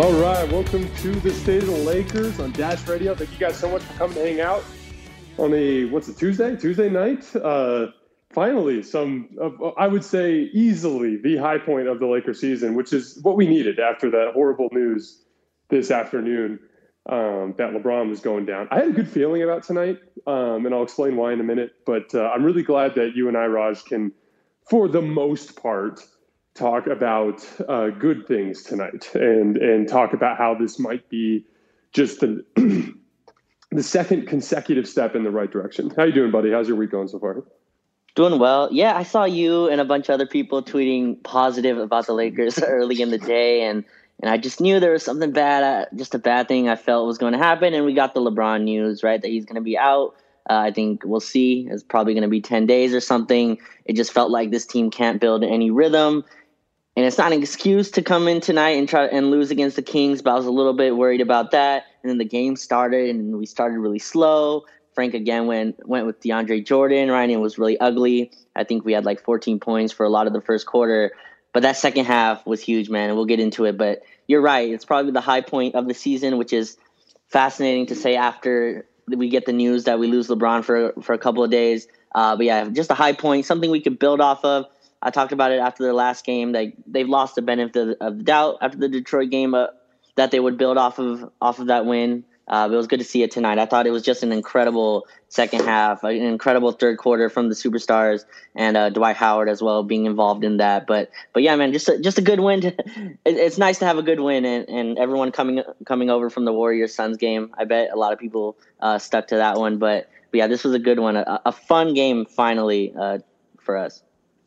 All right, welcome to the State of the Lakers on Dash Radio. Thank you guys so much for coming to hang out on a what's it Tuesday? Tuesday night. Uh, finally, some uh, I would say easily the high point of the Lakers season, which is what we needed after that horrible news this afternoon um, that LeBron was going down. I had a good feeling about tonight, um, and I'll explain why in a minute. But uh, I'm really glad that you and I, Raj, can, for the most part talk about uh, good things tonight and and talk about how this might be just the the second consecutive step in the right direction. How you doing, buddy? How's your week going so far? Doing well. Yeah, I saw you and a bunch of other people tweeting positive about the Lakers early in the day, and and I just knew there was something bad, uh, just a bad thing I felt was going to happen. And we got the LeBron news, right, that he's going to be out. Uh, I think we'll see. It's probably going to be ten days or something. It just felt like this team can't build any rhythm and it's not an excuse to come in tonight and try and lose against the Kings, but I was a little bit worried about that. And then the game started, and we started really slow. Frank again went went with DeAndre Jordan? And it was really ugly. I think we had like 14 points for a lot of the first quarter, but that second half was huge, man. And we'll get into it. But you're right; it's probably the high point of the season, which is fascinating to say after we get the news that we lose LeBron for for a couple of days. Uh, but yeah, just a high point, something we could build off of. I talked about it after their last game. They they've lost the benefit of the doubt after the Detroit game, uh, that they would build off of off of that win. Uh, it was good to see it tonight. I thought it was just an incredible second half, an incredible third quarter from the superstars and uh, Dwight Howard as well being involved in that. But but yeah, man, just a, just a good win. To, it's nice to have a good win and, and everyone coming coming over from the Warriors Suns game. I bet a lot of people uh, stuck to that one. But, but yeah, this was a good one, a, a fun game finally uh, for us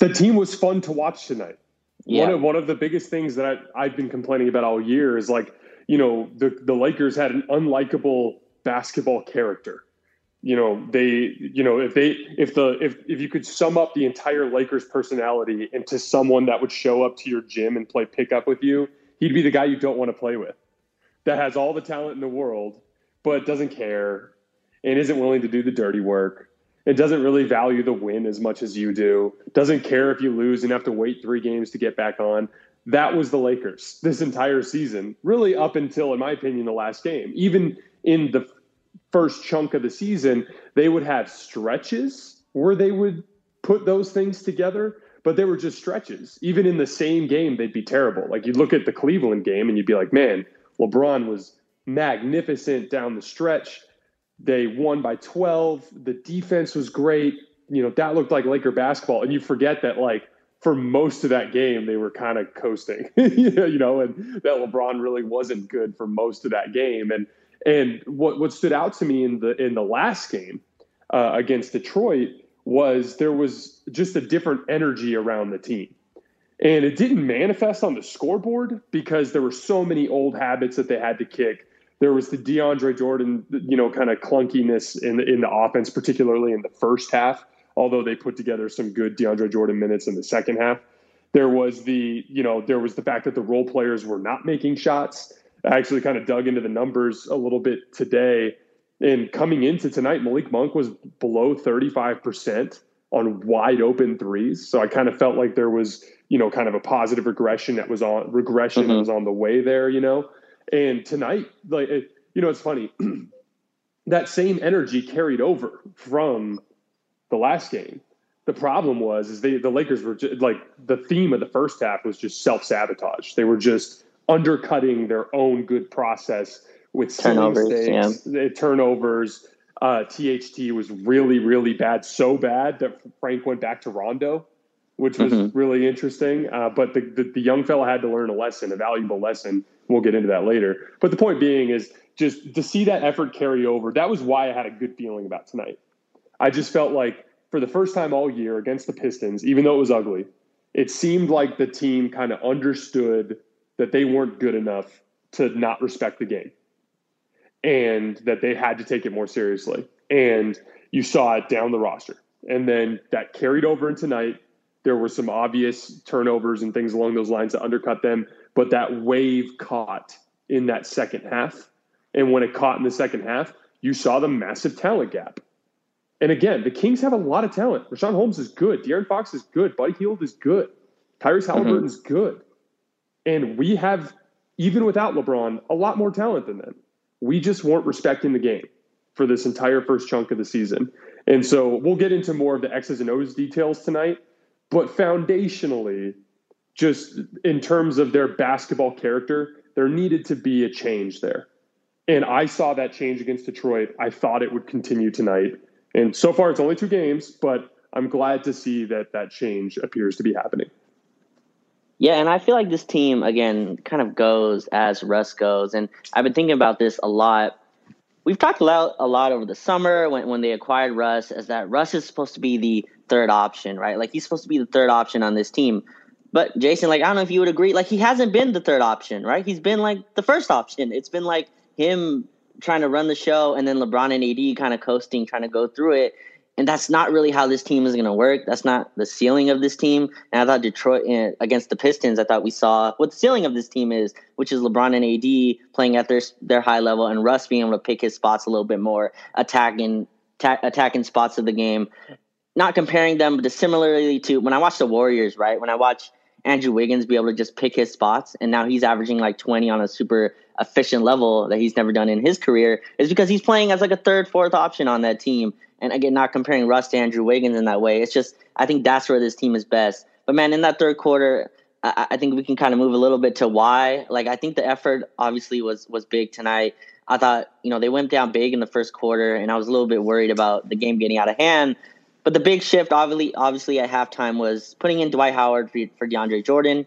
the team was fun to watch tonight. Yeah. One of one of the biggest things that I, I've been complaining about all year is like, you know, the the Lakers had an unlikable basketball character. You know, they, you know, if they, if the, if if you could sum up the entire Lakers personality into someone that would show up to your gym and play pickup with you, he'd be the guy you don't want to play with. That has all the talent in the world, but doesn't care and isn't willing to do the dirty work it doesn't really value the win as much as you do. Doesn't care if you lose and have to wait three games to get back on. That was the Lakers this entire season, really up until, in my opinion, the last game. Even in the first chunk of the season, they would have stretches where they would put those things together, but they were just stretches. Even in the same game, they'd be terrible. Like you'd look at the Cleveland game and you'd be like, man, LeBron was magnificent down the stretch they won by 12. The defense was great. You know, that looked like Laker basketball. And you forget that, like, for most of that game, they were kind of coasting, you know, and that LeBron really wasn't good for most of that game. And and what what stood out to me in the in the last game uh, against Detroit was there was just a different energy around the team. And it didn't manifest on the scoreboard because there were so many old habits that they had to kick there was the DeAndre Jordan, you know, kind of clunkiness in the, in the offense, particularly in the first half. Although they put together some good DeAndre Jordan minutes in the second half, there was the you know there was the fact that the role players were not making shots. I actually kind of dug into the numbers a little bit today, and coming into tonight, Malik Monk was below thirty five percent on wide open threes. So I kind of felt like there was you know kind of a positive regression that was on regression mm-hmm. that was on the way there. You know. And tonight, like it, you know, it's funny. that same energy carried over from the last game. The problem was is they the Lakers were just, like the theme of the first half was just self sabotage. They were just undercutting their own good process with turnovers, mistakes, yeah. turnovers. Uh, THT was really really bad, so bad that Frank went back to Rondo, which was mm-hmm. really interesting. Uh, but the, the the young fella had to learn a lesson, a valuable lesson We'll get into that later. But the point being is just to see that effort carry over. That was why I had a good feeling about tonight. I just felt like for the first time all year against the Pistons, even though it was ugly, it seemed like the team kind of understood that they weren't good enough to not respect the game and that they had to take it more seriously. And you saw it down the roster. And then that carried over into tonight. There were some obvious turnovers and things along those lines that undercut them but that wave caught in that second half. And when it caught in the second half, you saw the massive talent gap. And again, the Kings have a lot of talent. Richaun Holmes is good. De'Aaron Fox is good. Buddy Hield is good. Tyrese mm-hmm. Halliburton is mm-hmm. good. And we have even without LeBron, a lot more talent than them. We just weren't respecting the game for this entire first chunk of the season. And so we'll get into more of the X's and O's details tonight. But foundationally, just in terms of their basketball character, there needed to be a change there. And I saw that change against Detroit. I thought it would continue tonight. And so far, it's only two games, but I'm glad to see that that change appears to be happening. Yeah, and I feel like this team again kind of goes as Russ goes, and I've been thinking about this a lot. We've talked a lot, a lot over the summer when when they acquired Russ, as that Russ is supposed to be the third option, right? Like he's supposed to be the third option on this team. But Jason, like I don't know if you would agree, like he hasn't been the third option, right? He's been like the first option. It's been like him trying to run the show, and then LeBron and AD kind of coasting, trying to go through it and that's not really how this team is going to work. That's not the ceiling of this team. And I thought Detroit eh, against the Pistons, I thought we saw what the ceiling of this team is, which is LeBron and AD playing at their their high level, and Russ being able to pick his spots a little bit more, attacking ta- attacking spots of the game. Not comparing them, but similarly to when I watch the Warriors, right? When I watch Andrew Wiggins be able to just pick his spots, and now he's averaging like 20 on a super efficient level that he's never done in his career, is because he's playing as like a third, fourth option on that team and again, not comparing Russ to Andrew Wiggins in that way. It's just I think that's where this team is best. But man, in that third quarter, I, I think we can kind of move a little bit to why. Like I think the effort obviously was was big tonight. I thought you know they went down big in the first quarter, and I was a little bit worried about the game getting out of hand. But the big shift, obviously, obviously at halftime, was putting in Dwight Howard for, DeAndre Jordan.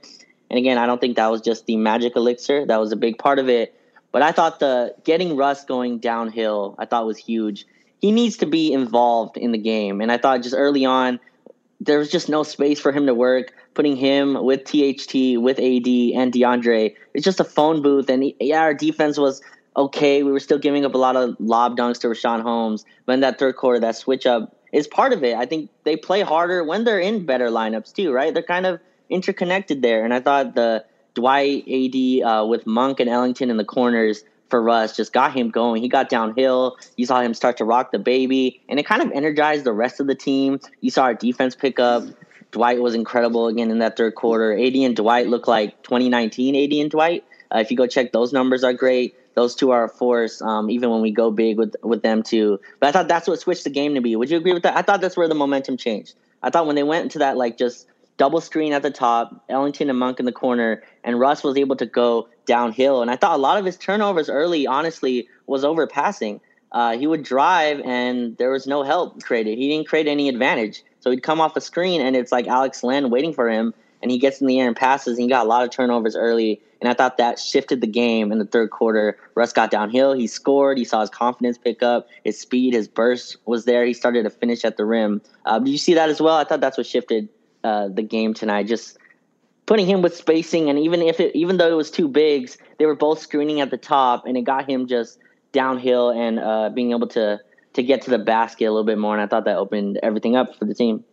And again, I don't think that was just the magic elixir; that was a big part of it. But I thought the getting Russ going downhill, I thought was huge he needs to be involved in the game. And I thought just early on, there was just no space for him to work. Putting him with THT, with AD and DeAndre, it's just a phone booth. And yeah, our defense was okay. We were still giving up a lot of lob dunks to Richaun Holmes. But in that third quarter, that switch up is part of it. I think they play harder when they're in better lineups too, right? They're kind of interconnected there. And I thought the Dwight AD uh, with Monk and Ellington in the corners for Russ just got him going. He got downhill. You saw him start to rock the baby, and it kind of energized the rest of the team. You saw our defense pick up. Dwight was incredible again in that third quarter. AD and Dwight look like 2019 AD and Dwight. Uh, if you go check, those numbers are great. Those two are a force, um, even when we go big with with them too. But I thought that's what switched the game to be. Would you agree with that? I thought that's where the momentum changed. I thought when they went into that like just double screen at the top, Ellington and Monk in the corner, and Russ was able to go downhill. And I thought a lot of his turnovers early, honestly, was overpassing. Uh, he would drive and there was no help created. He didn't create any advantage. So he'd come off a screen and it's like Alex Len waiting for him, and he gets in the air and passes. And he got a lot of turnovers early, and I thought that shifted the game in the third quarter. Russ got downhill. He scored. He saw his confidence pick up. His speed, his burst was there. He started to finish at the rim. Uh, did you see that as well? I thought that's what shifted uh, the game tonight. Just putting him with spacing, and even if it, even though it was two bigs, they were both screening at the top, and it got him just downhill and uh, being able to to get to the basket a little bit more. And I thought that opened everything up for the team.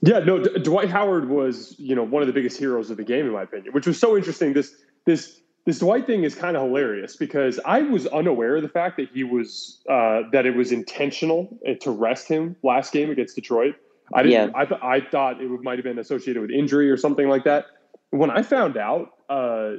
Yeah, no, D- Dwight Howard was you know one of the biggest heroes of the game in my opinion, which was so interesting. This this this Dwight thing is kind of hilarious because I was unaware of the fact that he was uh, that it was intentional to rest him last game against Detroit. I didn't. Yeah. I, th- I thought it might have been associated with injury or something like that. When I found out uh,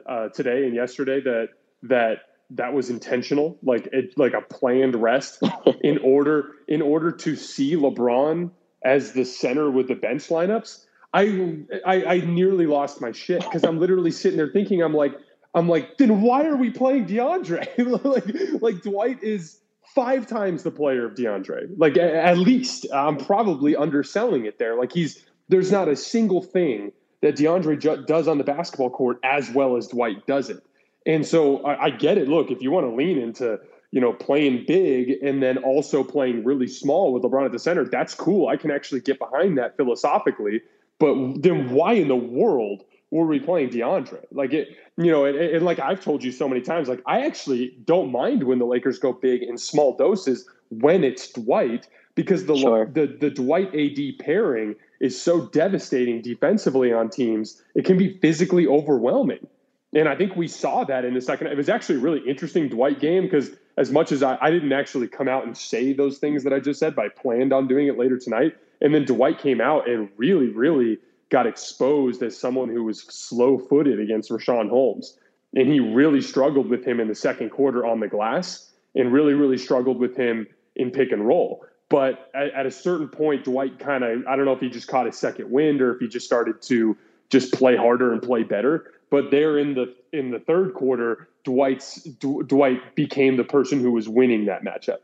uh, today and yesterday that that that was intentional, like it, like a planned rest in order in order to see LeBron as the center with the bench lineups, I I, I nearly lost my shit because I'm literally sitting there thinking I'm like I'm like then why are we playing DeAndre like like Dwight is five times the player of DeAndre. Like at least I'm probably underselling it there. Like he's there's not a single thing that DeAndre ju- does on the basketball court as well as Dwight does it. And so I, I get it. Look, if you want to lean into you know playing big and then also playing really small with LeBron at the center, that's cool. I can actually get behind that philosophically. But then why in the world were we playing DeAndre? Like it, you know, and, and, like I've told you so many times, like I actually don't mind when the Lakers go big in small doses when it's Dwight because the sure. the the Dwight AD pairing is so devastating defensively on teams. It can be physically overwhelming. And I think we saw that in the second. It was actually a really interesting Dwight game because as much as I, I didn't actually come out and say those things that I just said, but I planned on doing it later tonight. And then Dwight came out and really, really got exposed as someone who was slow footed against Richaun Holmes. And he really struggled with him in the second quarter on the glass and really, really struggled with him in pick and roll. But at, at a certain point, Dwight kind of, I don't know if he just caught a second wind or if he just started to just play harder and play better. But there in the in the third quarter, Dwight's Dwight became the person who was winning that matchup,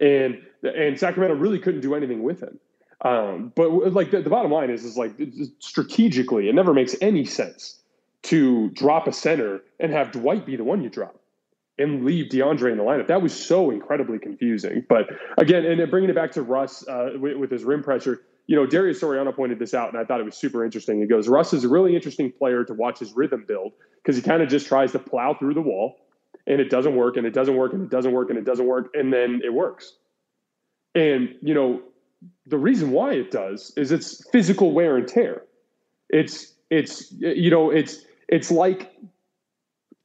and and Sacramento really couldn't do anything with him. Um, but like the, the, bottom line is, is like strategically, it never makes any sense to drop a center and have Dwight be the one you drop and leave DeAndre in the lineup. That was so incredibly confusing. But again, and bringing it back to Russ uh, with, with, his rim pressure, you know, Darius Soriano pointed this out, and I thought it was super interesting. He goes, Russ is a really interesting player to watch his rhythm build because he kind of just tries to plow through the wall, and it doesn't work, and it doesn't work, and it doesn't work, and it doesn't work, and then it works. And you know, the reason why it does is it's physical wear and tear. It's it's you know it's it's like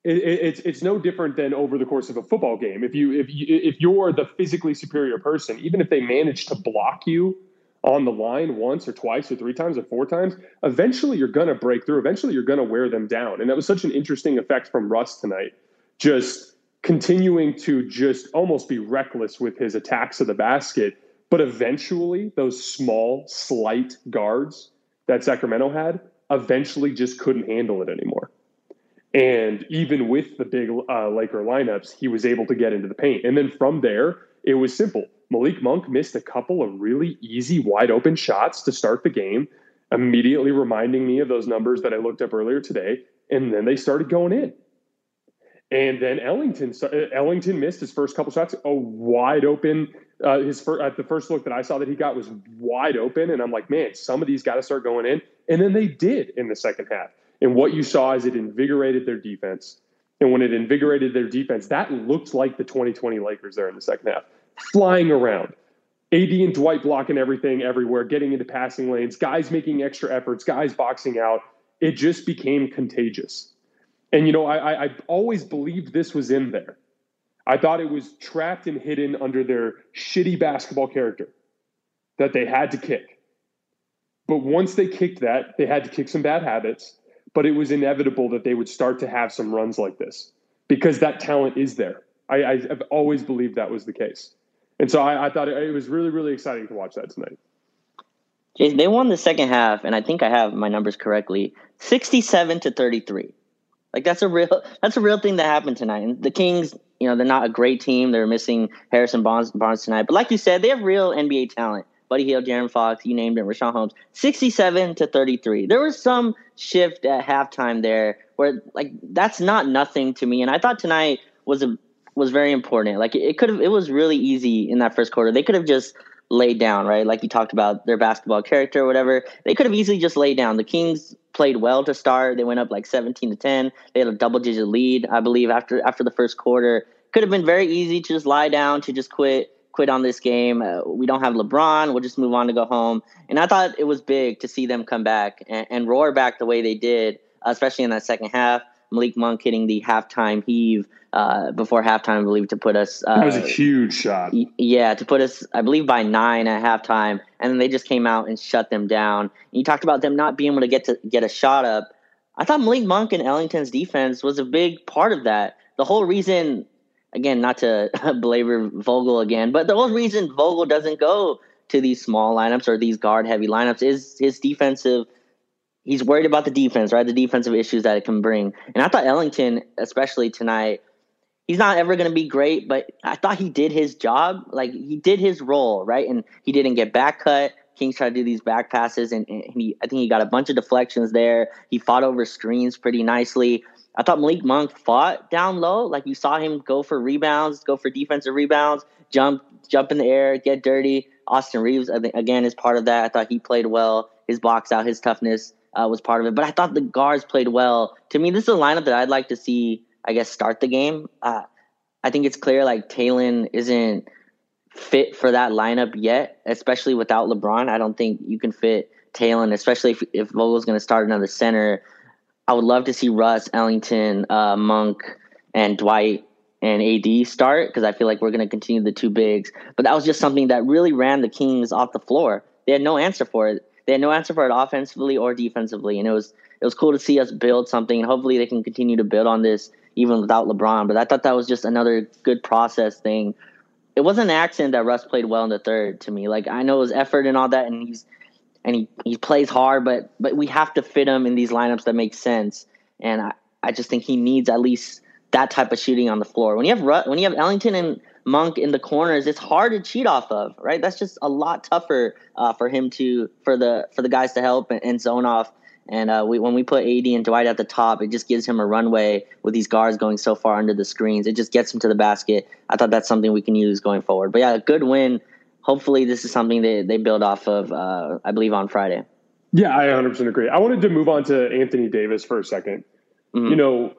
it, it's it's no different than over the course of a football game. If you if you if you're the physically superior person, even if they manage to block you on the line once or twice or three times or four times, eventually you're to break through. Eventually you're to wear them down. And that was such an interesting effect from Russ tonight. Just continuing to just almost be reckless with his attacks of the basket. But eventually, those small, slight guards that Sacramento had eventually just couldn't handle it anymore. And even with the big uh, Laker lineups, he was able to get into the paint. And then from there, it was simple. Malik Monk missed a couple of really easy, wide open shots to start the game, immediately reminding me of those numbers that I looked up earlier today. And then they started going in. And then Ellington, uh, Ellington missed his first couple shots, a wide open. Uh, his first, at the first look that I saw that he got was wide open, and I'm like, man, some of these got to start going in. And then they did in the second half. And what you saw is it invigorated their defense. And when it invigorated their defense, that looked like the 2020 Lakers there in the second half, flying around. AD and Dwight blocking everything everywhere, getting into passing lanes, guys making extra efforts, guys boxing out. It just became contagious. And, you know, I, I always believed this was in there. I thought it was trapped and hidden under their shitty basketball character that they had to kick. But once they kicked that, they had to kick some bad habits but it was inevitable that they would start to have some runs like this because that talent is there. I, I have always believed that was the case. And so I, I thought it, it, was really, really exciting to watch that tonight. Jason, they won the second half, and I think I have my numbers correctly, sixty-seven to thirty-three. Like that's a real that's a real thing that happened tonight. And the Kings, you know, they're not a great team. They're missing Harrison Barnes, Barnes tonight, but like you said, they have real NBA talent. Buddy Hield, De'Aaron Fox, you named it, Richaun Holmes, 67 to 33. There was some shift at halftime there where like that's not nothing to me. And I thought tonight was a was very important. Like it, it could have it was really easy in that first quarter. They could have just laid down, right? Like you talked about their basketball character or whatever. They could have easily just laid down. The Kings played well to start. They went up like 17 to 10. They had a double digit lead, I believe, after after the first quarter. Could have been very easy to just lie down, to just quit quit on this game. Uh, we don't have LeBron. We'll just move on to go home. And I thought it was big to see them come back and, and roar back the way they did, especially in that second half. Malik Monk hitting the halftime heave uh, before halftime, I believe, to put us. Uh, that was a huge shot. Yeah, to put us, I believe, by nine at halftime, and then they just came out and shut them down. And you talked about them not being able to get to get a shot up. I thought Malik Monk and Ellington's defense was a big part of that. The whole reason again, not to belabor Vogel again, but the whole reason Vogel doesn't go to these small lineups or these guard heavy lineups is his defensive. He's worried about the defense, right? The defensive issues that it can bring. And I thought Ellington, especially tonight, he's not ever going to be great, but I thought he did his job. Like he did his role, right? And he didn't get back cut. Kings tried to do these back passes, and, and he, I think he got a bunch of deflections there. He fought over screens pretty nicely. I thought Malik Monk fought down low. Like you saw him go for rebounds, go for defensive rebounds, jump, jump in the air, get dirty. Austin Reaves, I think, again, is part of that. I thought he played well. His box out, his toughness uh, was part of it. But I thought the guards played well. To me, this is a lineup that I'd like to see, I guess, start the game. Uh, I think it's clear like Talen isn't fit for that lineup yet, especially without LeBron. I don't think you can fit Talen, especially if, if Vogel's going to start another center. I would love to see Russ, Ellington, uh, Monk, and Dwight and AD start because I feel like we're going to continue the two bigs. But that was just something that really ran the Kings off the floor. They had no answer for it. They had no answer for it offensively or defensively, and it was it was cool to see us build something. And hopefully, they can continue to build on this even without LeBron. But I thought that was just another good process thing. It wasn't an accident that Russ played well in the third to me. Like I know his effort and all that, and he's and he, he plays hard, but but we have to fit him in these lineups that make sense. And I, I just think he needs at least that type of shooting on the floor. When you have when you have Ellington and Monk in the corners, it's hard to cheat off of, right? That's just a lot tougher uh, for him to for the for the guys to help and, and zone off. And uh, we, when we put AD and Dwight at the top, it just gives him a runway with these guards going so far under the screens. It just gets him to the basket. I thought that's something we can use going forward. But yeah, a good win. Hopefully, this is something they, they build off of, uh, I believe, on Friday. Yeah, I 100% agree. I wanted to move on to Anthony Davis for a 2nd mm-hmm. You know,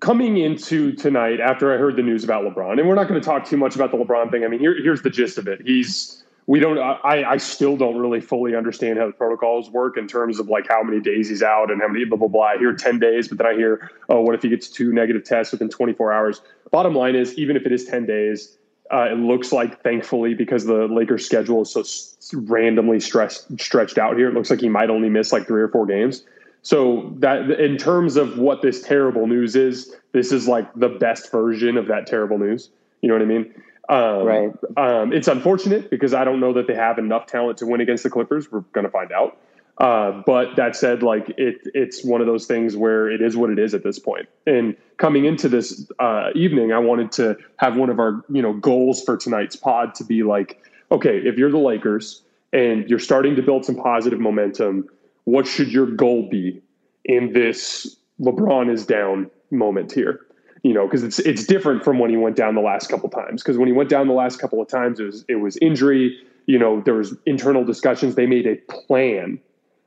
coming into tonight after I heard the news about LeBron, and we're not going to talk too much about the LeBron thing. I mean, here, here's the gist of it. He's we don't I, I still don't really fully understand how the protocols work in terms of like how many days he's out and how many blah blah blah. I hear 10 days, but then I hear, oh, what if he gets two negative tests within 24 hours? Bottom line is, even if it is 10 days, uh, it looks like thankfully because the Lakers schedule is so randomly stressed stretched out here, it looks like he might only miss like three or four games. So that in terms of what this terrible news is, this is like the best version of that terrible news. You know what I mean? Um, right. Um, it's unfortunate because I don't know that they have enough talent to win against the Clippers. We're going to find out. Uh, but that said, like it, it's one of those things where it is what it is at this point. And coming into this uh, evening, I wanted to have one of our you know goals for tonight's pod to be like, okay, if you're the Lakers and you're starting to build some positive momentum, what should your goal be in this LeBron is down moment here? You know, because it's it's different from when he went down the last couple times. Because when he went down the last couple of times, it was it was injury. You know, there was internal discussions. They made a plan.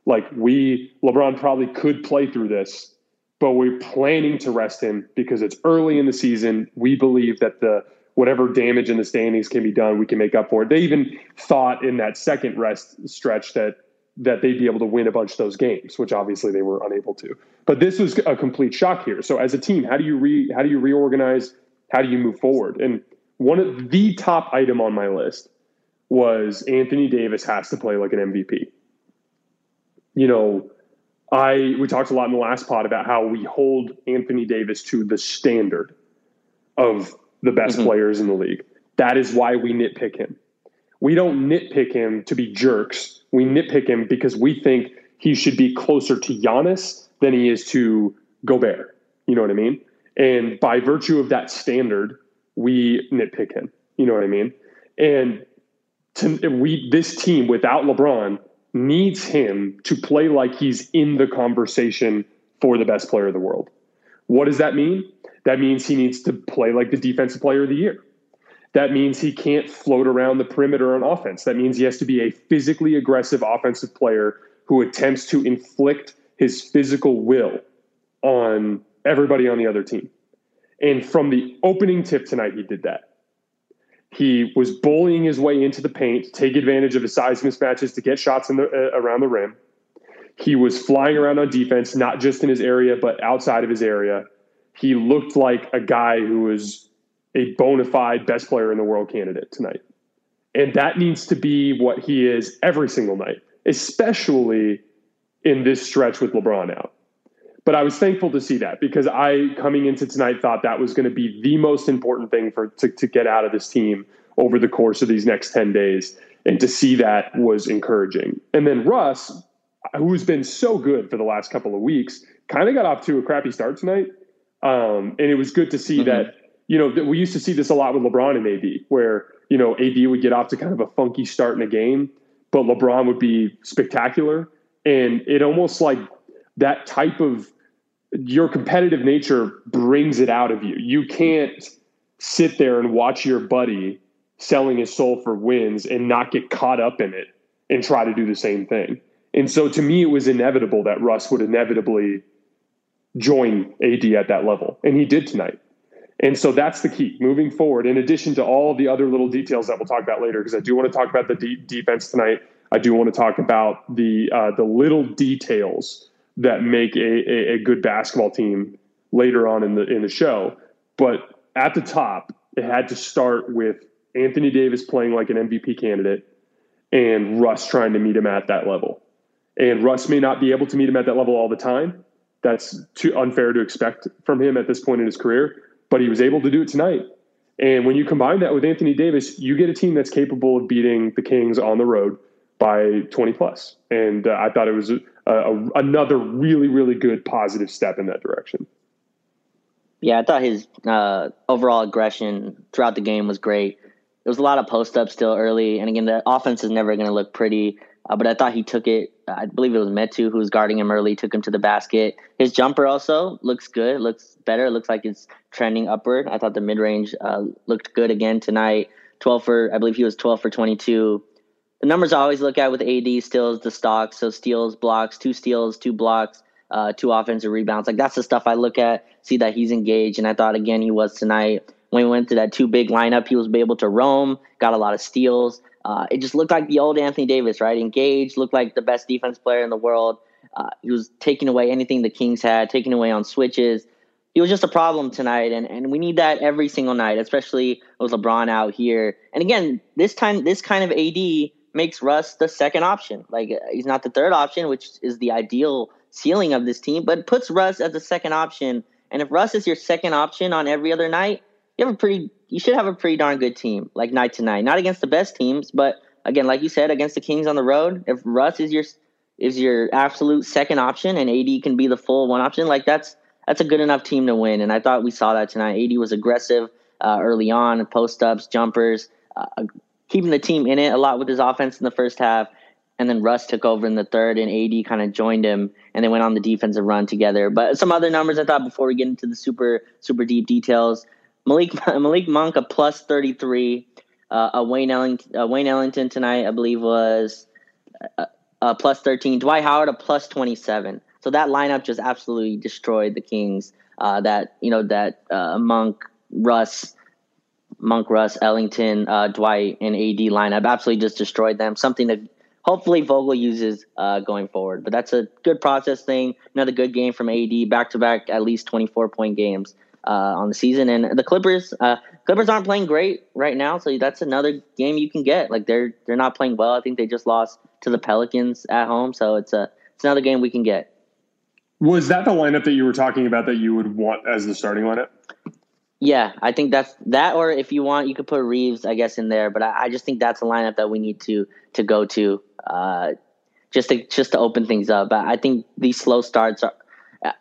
Like we, LeBron probably could play through this, but we're planning to rest him because it's early in the season. We believe that the whatever damage in the standings can be done, we can make up for it. They even thought in that second rest stretch that that they'd be able to win a bunch of those games, which obviously they were unable to. But this was a complete shock here. So as a team, how do you re how do you reorganize? How do you move forward? And one of the top item on my list was Anthony Davis has to play like an MVP. You know, I we talked a lot in the last pod about how we hold Anthony Davis to the standard of the best mm-hmm. players in the league. That is why we nitpick him. We don't nitpick him to be jerks we nitpick him because we think he should be closer to Giannis than he is to Gobert. You know what I mean? And by virtue of that standard, we nitpick him. You know what I mean? And to, we this team without LeBron needs him to play like he's in the conversation for the best player of the world. What does that mean? That means he needs to play like the defensive player of the year. That means he can't float around the perimeter on offense. That means he has to be a physically aggressive offensive player who attempts to inflict his physical will on everybody on the other team. And from the opening tip tonight, he did that. He was bullying his way into the paint take advantage of his size mismatches to get shots in the, uh, around the rim. He was flying around on defense, not just in his area, but outside of his area. He looked like a guy who was a bona fide best player in the world candidate tonight. And that needs to be what he is every single night, especially in this stretch with LeBron out. But I was thankful to see that because I, coming into tonight, thought that was going to be the most important thing for to, to get out of this team over the course of these next 10 days. And to see that was encouraging. And then Russ, who's been so good for the last couple of weeks, kind of got off to a crappy start tonight. Um, and it was good to see mm-hmm. that you know, we used to see this a lot with LeBron and AD, where, you know, AD would get off to kind of a funky start in a game, but LeBron would be spectacular. And it almost like that type of your competitive nature brings it out of you. You can't sit there and watch your buddy selling his soul for wins and not get caught up in it and try to do the same thing. And so to me, it was inevitable that Russ would inevitably join AD at that level. And he did tonight. And so that's the key moving forward. In addition to all the other little details that we'll talk about later, because I do want to talk about the de- defense tonight. I do want to talk about the uh, the little details that make a, a, a, good basketball team later on in the in the show. But at the top, it had to start with Anthony Davis playing like an MVP candidate and Russ trying to meet him at that level. And Russ may not be able to meet him at that level all the time, That's too unfair to expect from him at this point in his career, but he was able to do it tonight. And when you combine that with Anthony Davis, you get a team that's capable of beating the Kings on the road by 20 plus. And uh, I thought it was a, a, another really, really good positive step in that direction. Yeah, I thought his uh, overall aggression throughout the game was great. There was a lot of post up still early, and again, the offense is never going to look pretty. Uh, but I thought he took it. I believe it was Metu who was guarding him early, took him to the basket. His jumper also looks good, looks better. Looks like it's trending upward. I thought the mid range uh, looked good again tonight. 12 for, I believe he was 12 for 22. The numbers I always look at with AD still is the stock. So steals, blocks, two steals, two blocks, uh, two offensive rebounds. Like that's the stuff I look at, see that he's engaged. And I thought again he was tonight. When we went to that two big lineup, he was able to roam, got a lot of steals. Uh, it just looked like the old Anthony Davis, right? Engaged, looked like the best defense player in the world. Uh, he was taking away anything the Kings had, taking away on switches. He was just a problem tonight, and, and we need that every single night, especially with LeBron out here. And again, this time, this kind of AD makes Russ the second option. Like he's not the third option, which is the ideal ceiling of this team, but puts Russ as the second option. And if Russ is your second option on every other night, you have a pretty you should have a pretty darn good team like night to night. Not against the best teams, but again, like you said, against the Kings on the road. If Russ is your is your absolute second option and AD can be the full one option, like that's that's a good enough team to win. And I thought we saw that tonight. AD was aggressive uh, early on, post ups, jumpers, uh, keeping the team in it a lot with his offense in the first half. And then Russ took over in the third, and AD kind of joined him, and they went on the defensive run together. But some other numbers I thought before we get into the super super deep details. Malik Malik Monk a plus thirty three. Uh, Wayne Ellington, uh, Wayne Ellington tonight, I believe, was uh, uh, plus thirteen. Dwight Howard a plus twenty seven. So that lineup just absolutely destroyed the Kings. Uh, that you know that Monk, Russ, Monk, Russ, Ellington, Dwight, and AD lineup absolutely just destroyed them. Something that hopefully Vogel uses going forward. But that's a good process thing. Another good game from AD. Back to back, at least twenty four point games uh, on the season. And the Clippers, uh, Clippers aren't playing great right now, so that's another game you can get. Like they're they're not playing well. I think they just lost to the Pelicans at home, so it's a it's another game we can get. Was that the lineup that you were talking about that you would want as the starting lineup? Yeah, I think that's that. Or if you want, you could put Reaves, I guess, in there. But I, I just think that's a lineup that we need to to go to, uh, just to just to open things up. But I think these slow starts are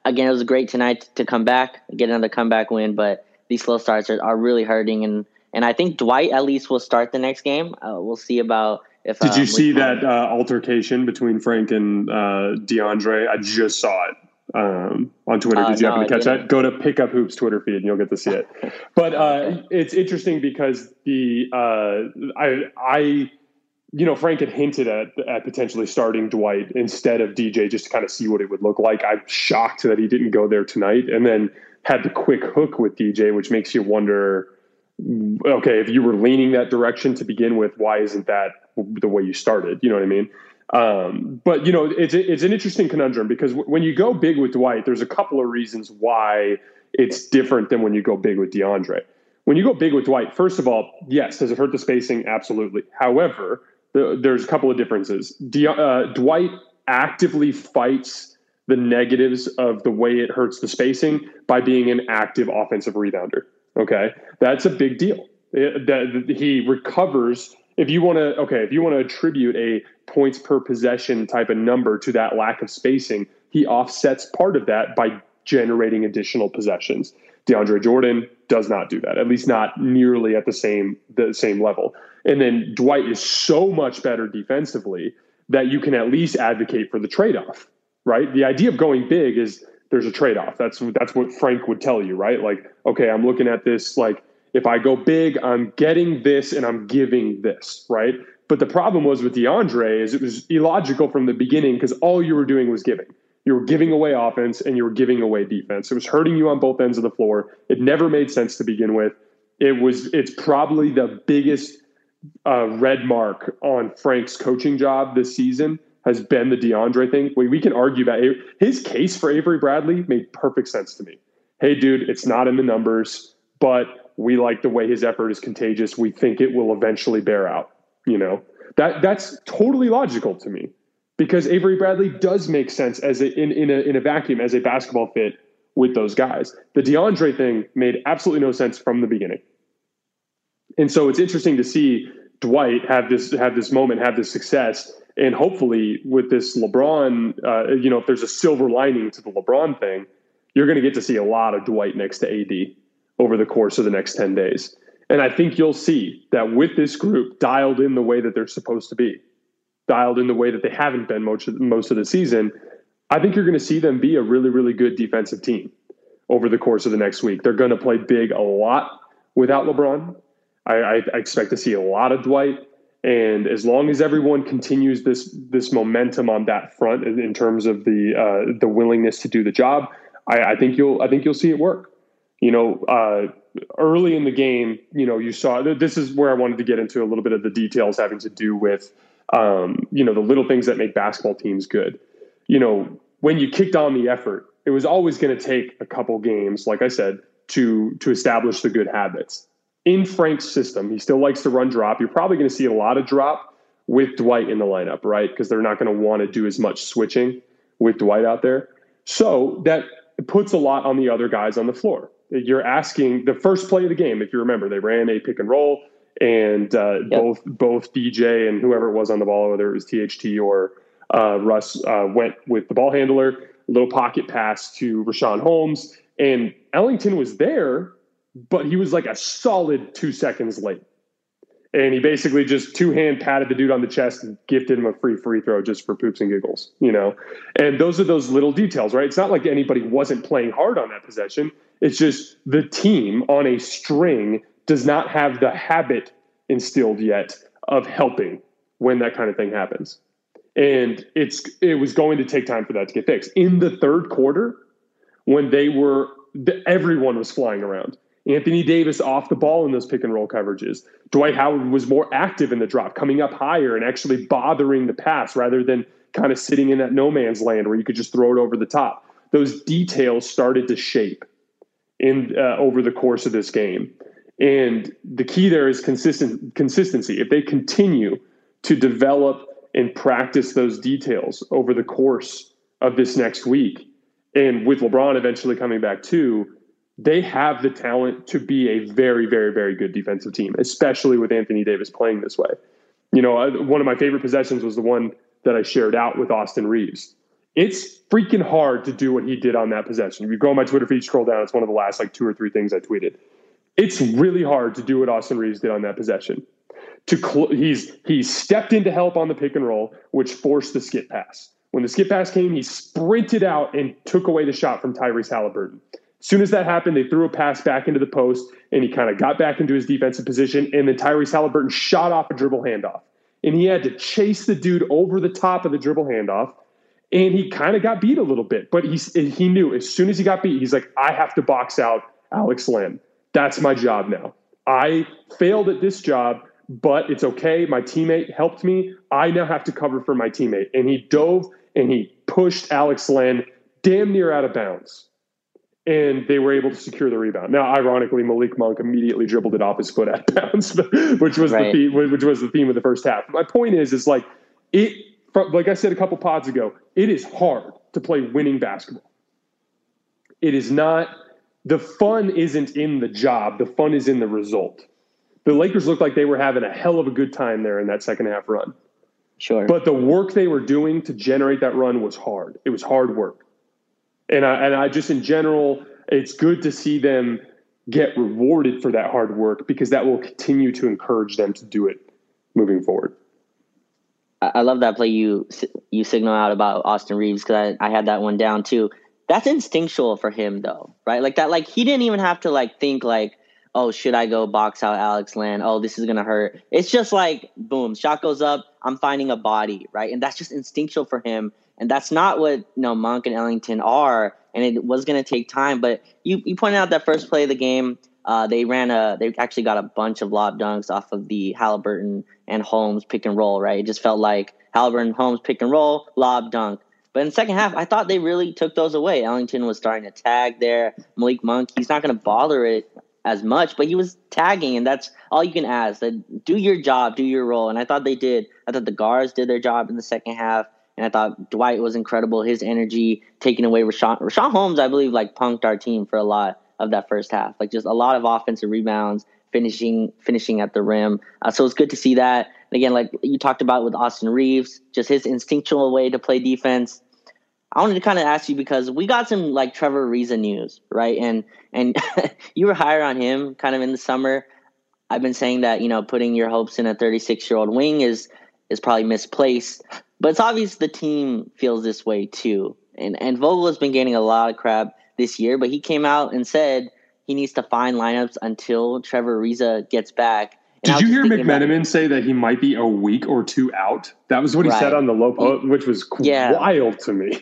again, it was great tonight to come back, get another comeback win, but these slow starts are, are really hurting. And, and I think Dwight at least will start the next game. Uh, we'll see about if. Did you um, see that uh, altercation between Frank and uh, DeAndre? I just saw it um, on Twitter. Did you uh, no, happen to catch that? Go to Pickup Hoops Twitter feed and you'll get to see it. but uh, it's interesting because the uh, I I you know, Frank had hinted at, at potentially starting Dwight instead of DJ just to kind of see what it would look like. I'm shocked that he didn't go there tonight and then had the quick hook with DJ, which makes you wonder okay, if you were leaning that direction to begin with, why isn't that the way you started? You know what I mean? Um, but you know, it's it's an interesting conundrum because w- when you go big with Dwight, there's a couple of reasons why it's different than when you go big with DeAndre. When you go big with Dwight, first of all, yes, does it hurt the spacing? Absolutely. However, there's a couple of differences. D, uh, Dwight actively fights the negatives of the way it hurts the spacing by being an active offensive rebounder. Okay, that's a big deal. It, that he recovers. If you want to, okay, if you want to attribute a points per possession type of number to that lack of spacing, he offsets part of that by generating additional possessions. DeAndre Jordan does not do that, at least not nearly at the same the same level. And then Dwight is so much better defensively that you can at least advocate for the trade-off, right? The idea of going big is there's a trade-off. That's that's what Frank would tell you, right? Like, okay, I'm looking at this like if I go big, I'm getting this and I'm giving this, right? But the problem was with DeAndre is it was illogical from the beginning because all you were doing was giving. You were giving away offense and you were giving away defense. It was hurting you on both ends of the floor. It never made sense to begin with. It was it's probably the biggest uh, red mark on Frank's coaching job this season has been the DeAndre thing. We, we can argue that his case for Avery Bradley made perfect sense to me. Hey, dude, it's not in the numbers, but we like the way his effort is contagious. We think it will eventually bear out. You know that that's totally logical to me. because Avery Bradley does make sense as a, in in a in a vacuum as a basketball fit with those guys. The DeAndre thing made absolutely no sense from the beginning, and so it's interesting to see Dwight have this have this moment, have this success, and hopefully with this LeBron, uh, you know, if there's a silver lining to the LeBron thing, you're going to get to see a lot of Dwight next to AD over the course of the next ten days. And I think you'll see that with this group dialed in the way that they're supposed to be, dialed in the way that they haven't been most of, most of the season, I think you're going to see them be a really, really good defensive team over the course of the next week. They're going to play big a lot without LeBron. I, I, expect to see a lot of Dwight. And as long as everyone continues this this momentum on that front in, in terms of the uh, the willingness to do the job, I, I think you'll I think you'll see it work. You know, uh, early in the game, you know, you saw this is where I wanted to get into a little bit of the details having to do with, um, you know, the little things that make basketball teams good. You know, when you kicked on the effort, it was always going to take a couple games, like I said, to to establish the good habits. In Frank's system, he still likes to run drop. You're probably going to see a lot of drop with Dwight in the lineup, right? Because they're not going to want to do as much switching with Dwight out there. So that puts a lot on the other guys on the floor you're asking the first play of the game. If you remember, they ran a pick and roll, and uh, yep. both both DJ and whoever it was on the ball, whether it was THT or uh, Russ, uh, went with the ball handler. Little pocket pass to Richaun Holmes, and Ellington was there, but he was like a solid two seconds late. And he basically just two hand patted the dude on the chest and gifted him a free free throw just for poops and giggles, you know? And those are those little details, right? It's not like anybody wasn't playing hard on that possession. It's just the team on a string does not have the habit instilled yet of helping when that kind of thing happens. And it's it was going to take time for that to get fixed. In the third quarter, when they were everyone was flying around. Anthony Davis off the ball in those pick and roll coverages. Dwight Howard was more active in the drop, coming up higher and actually bothering the pass rather than kind of sitting in that no man's land where you could just throw it over the top. Those details started to shape in uh, over the course of this game. And the key there is consistent consistency. If they continue to develop and practice those details over the course of this next week, and with LeBron eventually coming back too, they have the talent to be a very, very, very good defensive team, especially with Anthony Davis playing this way. You know, one of my favorite possessions was the one that I shared out with Austin Reaves. It's freaking hard to do what he did on that possession. If you go on my Twitter feed, scroll down, it's one of the last like two or three things I tweeted. It's really hard to do what Austin Reaves did on that possession. To cl- he's he stepped in to help on the pick and roll, which forced the skip pass. When the skip pass came, he sprinted out and took away the shot from Tyrese Halliburton. Soon as that happened, they threw a pass back into the post, and he kind of got back into his defensive position. And then Tyrese Halliburton shot off a dribble handoff, and he had to chase the dude over the top of the dribble handoff and he kind of got beat a little bit. But he he knew as soon as he got beat, he's like, I have to box out Alex Len. That's my job now. I failed at this job, but it's okay. My teammate helped me. I now have to cover for my teammate. And he dove and he pushed Alex Len damn near out of bounds. And they were able to secure the rebound. Now, ironically, Malik Monk immediately dribbled it off his foot out of bounds, which was right. the theme, which was the theme of the first half. My point is, is like it like I said a couple pods ago, it is hard to play winning basketball. It is not, the fun isn't in the job, the fun is in the result. The Lakers looked like they were having a hell of a good time there in that second half run. Sure. But the work they were doing to generate that run was hard. It was hard work. And I, and I just, in general, it's good to see them get rewarded for that hard work because that will continue to encourage them to do it moving forward. I love that play you you signal out about Austin Reaves because I, I had that one down too. That's instinctual for him though, right? Like that, like he didn't even have to like think like, oh, should I go box out Alex Len? Oh, this is gonna hurt. It's just like boom, shot goes up. I'm finding a body, right? And that's just instinctual for him. And that's not what you know Monk and Ellington are. And it was gonna take time. But you you pointed out that first play of the game. Uh, they ran a. They actually got a bunch of lob dunks off of the Halliburton and Holmes pick and roll. Right, it just felt like Halliburton, Holmes pick and roll, lob dunk. But in the second half, I thought they really took those away. Ellington was starting to tag there. Malik Monk, he's not going to bother it as much, but he was tagging, and that's all you can ask. That do your job, do your role, and I thought they did. I thought the guards did their job in the second half, And I thought Dwight was incredible. His energy taking away Rashawn. Richaun Holmes, I believe, like punked our team for a lot of that first half. Like just a lot of offensive rebounds, finishing finishing at the rim. Uh, so it's good to see that. And again, like you talked about with Austin Reaves, just his instinctual way to play defense. I wanted to kind of ask you because we got some like Trevor Ariza news, right? And and you were higher on him kind of in the summer. I've been saying that you know putting your hopes in a 36 year old wing is is probably misplaced, but it's obvious the team feels this way too. And and Vogel has been gaining a lot of crap this year, but he came out and said he needs to find lineups until Trevor Ariza gets back. And Did you hear McMenamin say that he might be a week or two out? That was what he right. said on the low post, which was yeah. wild to me.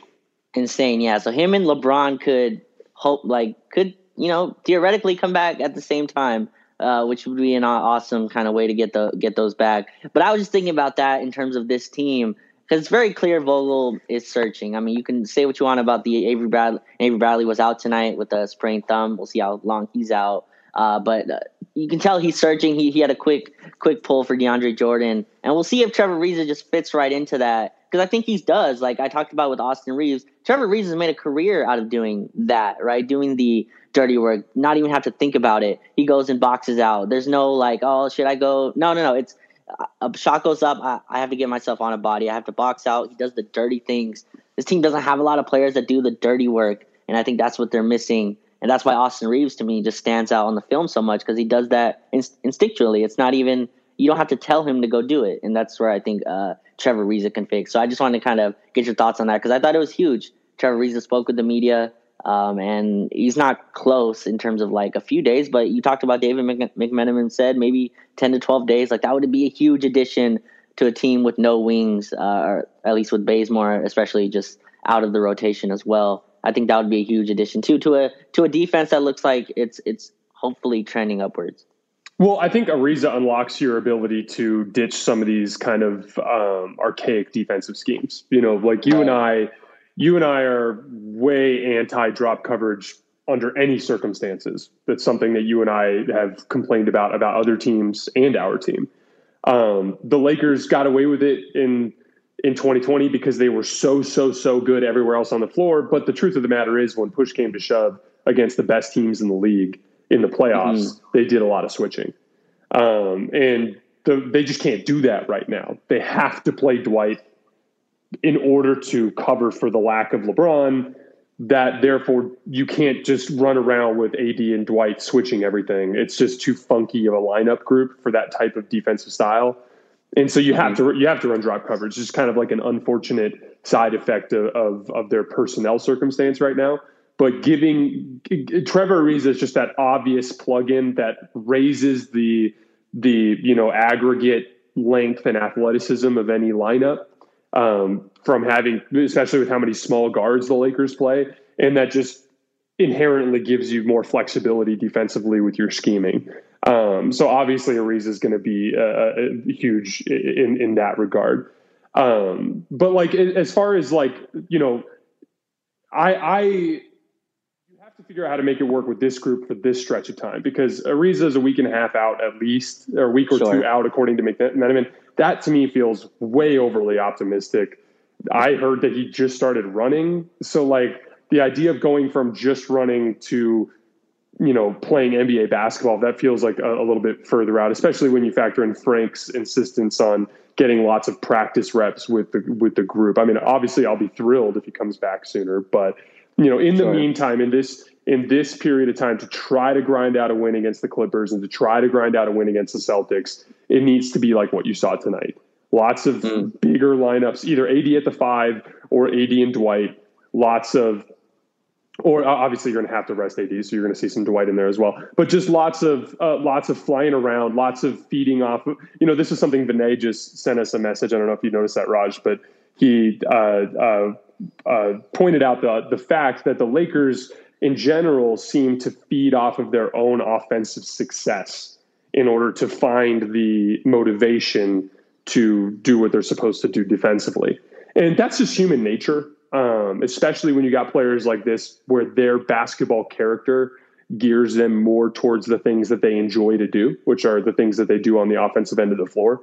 Insane, yeah. So him and LeBron could hope, like, could you know theoretically come back at the same time uh, which would be an awesome kind of way to get the get those back. But I was just thinking about that in terms of this team because it's very clear Vogel is searching. I mean, you can say what you want about the Avery Bradley. Avery Bradley was out tonight with a sprained thumb. We'll see how long he's out. Uh, but uh, you can tell he's searching. He he had a quick quick pull for DeAndre Jordan, and we'll see if Trevor Ariza just fits right into that because I think he does. Like I talked about with Austin Reaves, Trevor Reaves has made a career out of doing that, right? Doing the dirty work, not even have to think about it. He goes and boxes out. There's no like, oh, should I go? No, no, no. It's a shot goes up. I, I have to get myself on a body. I have to box out. He does the dirty things. This team doesn't have a lot of players that do the dirty work, and I think that's what they're missing. And that's why Austin Reaves to me just stands out on the film so much because he does that inst- instinctually. It's not even you don't have to tell him to go do it, and that's where I think uh, Trevor Ariza can fix. So I just wanted to kind of get your thoughts on that because I thought it was huge. Trevor Ariza spoke with the media um, and he's not close in terms of like a few days, but you talked about David McMenamin said maybe 10 to 12 days. Like that would be a huge addition to a team with no wings, uh, or at least with Bazemore, especially just out of the rotation as well. I think that would be a huge addition too to a to a defense that looks like it's it's hopefully trending upwards. Well, I think Ariza unlocks your ability to ditch some of these kind of um, archaic defensive schemes. You know, like you and I you and I are way anti drop coverage under any circumstances. That's something that you and I have complained about about other teams and our team. Um, the Lakers got away with it in in 2020 because they were so so so good everywhere else on the floor. But the truth of the matter is, when push came to shove against the best teams in the league in the playoffs, mm-hmm. they did a lot of switching, um, and the, they just can't do that right now. They have to play Dwight in order to cover for the lack of LeBron, that therefore you can't just run around with AD and Dwight switching everything. It's just too funky of a lineup group for that type of defensive style. And so you have mm-hmm. to you have to run drop coverage. It's just kind of like an unfortunate side effect of, of, of their personnel circumstance right now. But giving Trevor Ariza is just that obvious plug-in that raises the the you know aggregate length and athleticism of any lineup um, from having, especially with how many small guards the Lakers play, and that just inherently gives you more flexibility defensively with your scheming. Um, so obviously, Ariza is going to be uh, huge in in that regard. Um, but like as far as like you know, I I have to figure out how to make it work with this group for this stretch of time because Ariza is a week and a half out at least, or a week or sure. two out according to McMenamin that to me feels way overly optimistic. I heard that he just started running. So like the idea of going from just running to you know playing NBA basketball that feels like a, a, little bit further out, especially when you factor in Frank's insistence on getting lots of practice reps with the with the group. I mean, obviously, I'll be thrilled if he comes back sooner, but you know, in the sure. meantime, in this in this period of time to try to grind out a win against the Clippers and to try to grind out a win against the Celtics, it needs to be like what you saw tonight. Lots of mm. bigger lineups, either AD at the five or AD and Dwight. Lots of, or obviously you're going to have to rest AD, so you're going to see some Dwight in there as well. But just lots of uh, lots of flying around, lots of feeding off. You know, this is something Vinay just sent us a message. I don't know if you noticed that, Raj, but he uh, uh, uh pointed out the the fact that the Lakers in general seem to feed off of their own offensive success in order to find the motivation to do what they're supposed to do defensively. And that's just human nature, um, especially when you got players like this where their basketball character gears them more towards the things that they enjoy to do, which are the things that they do on the offensive end of the floor.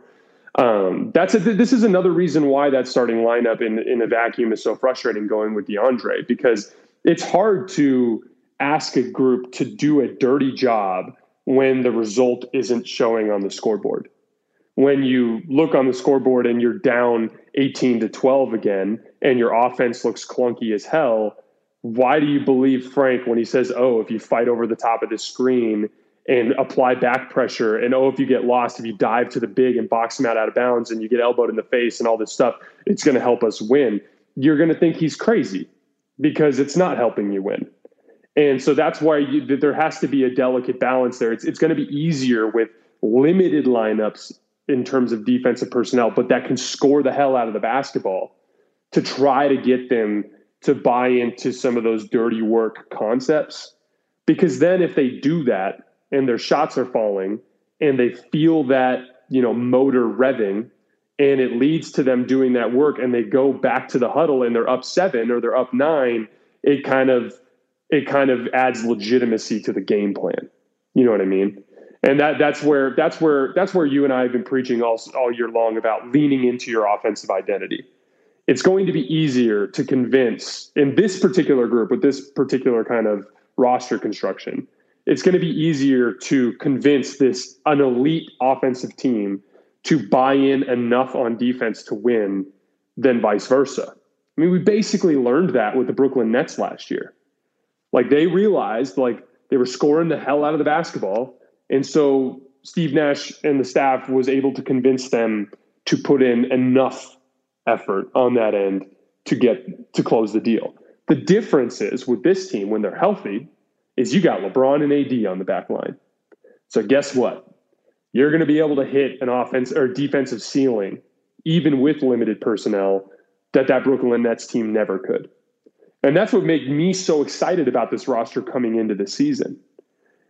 Um, that's a, this is another reason why that starting lineup in in a vacuum is so frustrating going with DeAndre because it's hard to ask a group to do a dirty job when the result isn't showing on the scoreboard. When you look on the scoreboard and you're down 18 to 12 again and your offense looks clunky as hell, why do you believe Frank when he says, "Oh, if you fight over the top of the screen and apply back pressure. And oh, if you get lost, if you dive to the big and box him out out of bounds and you get elbowed in the face and all this stuff, it's going to help us win. You're going to think he's crazy because it's not helping you win. And so that's why you, there has to be a delicate balance there. It's, it's going to be easier with limited lineups in terms of defensive personnel, but that can score the hell out of the basketball to try to get them to buy into some of those dirty work concepts. Because then if they do that, and their shots are falling and they feel that you know motor revving and it leads to them doing that work and they go back to the huddle and they're up seven or they're up nine it kind of it kind of adds legitimacy to the game plan. You know what i mean? And that that's where that's where that's where you and i have been preaching all, all year long about leaning into your offensive identity. It's going to be easier to convince in this particular group with this particular kind of roster construction it's going to be easier to convince this an elite offensive team to buy in enough on defense to win than vice versa. I mean, we basically learned that with the Brooklyn Nets last year. Like they realized like they were scoring the hell out of the basketball, and so Steve Nash and the staff was able to convince them to put in enough effort on that end to get to close the deal. The difference is with this team when they're healthy, is you got LeBron and AD on the back line. So guess what? You're going to be able to hit an offense or defensive ceiling, even with limited personnel, that that Brooklyn Nets team never could. And that's what made me so excited about this roster coming into the season.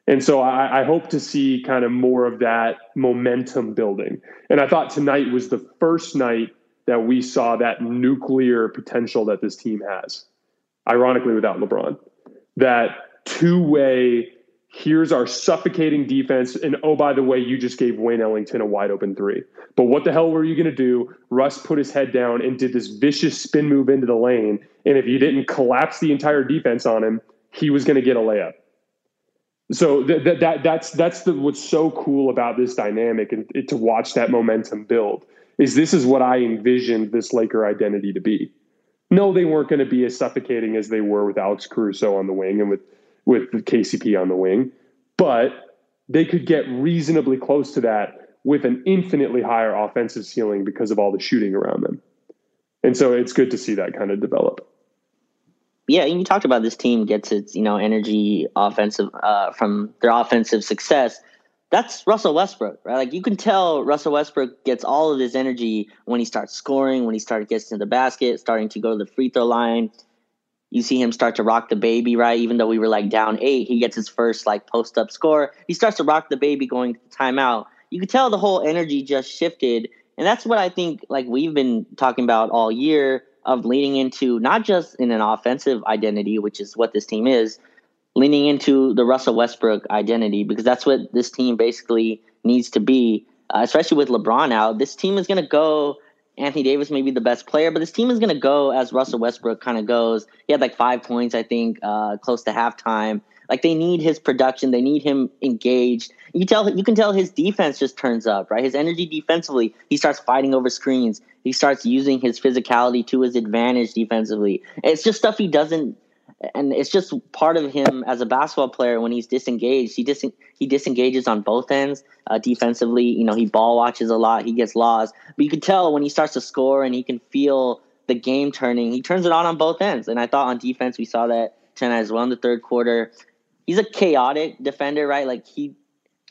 And so I, I, hope to see kind of more of that momentum building. And I thought tonight was the first night that we saw that nuclear potential that this team has, ironically, without LeBron. That two way, here's our suffocating defense. And oh, by the way, you just gave Wayne Ellington a wide open three. But what the hell were you going to do? Russ put his head down and did this vicious spin move into the lane. And if you didn't collapse the entire defense on him, he was going to get a layup. So that, that, that that's that's the, what's so cool about this dynamic and to watch that momentum build is this is what I envisioned this Laker identity to be. No, they weren't going to be as suffocating as they were with Alex Caruso on the wing and with with the KCP on the wing, but they could get reasonably close to that with an infinitely higher offensive ceiling because of all the shooting around them. And so it's good to see that kind of develop. Yeah, and you talked about this team gets its, you know, energy offensive uh, from their offensive success. That's Russell Westbrook, right? Like you can tell Russell Westbrook gets all of his energy when he starts scoring, when he starts gets to the basket, starting to go to the free throw line, you see him start to rock the baby, right? Even though we were like down eight, he gets his first like post up score. He starts to rock the baby going to timeout. You could tell the whole energy just shifted. And that's what I think like we've been talking about all year of leaning into not just in an offensive identity, which is what this team is, leaning into the Russell Westbrook identity because that's what this team basically needs to be, uh, especially with LeBron out. This team is going to go Anthony Davis may be the best player, but this team is going to go as Russell Westbrook kind of goes. He had like five points, I think, uh, close to halftime. Like they need his production, they need him engaged. You tell you can tell his defense just turns up, right? His energy defensively, he starts fighting over screens. He starts using his physicality to his advantage defensively. It's just stuff he doesn't and it's just part of him as a basketball player when he's disengaged. He dis- he disengages on both ends uh, defensively. You know, he ball watches a lot. He gets lost, but you can tell when he starts to score and he can feel the game turning. He turns it on on both ends, and I thought on defense we saw that tonight as well in the third quarter. He's a chaotic defender, right? Like he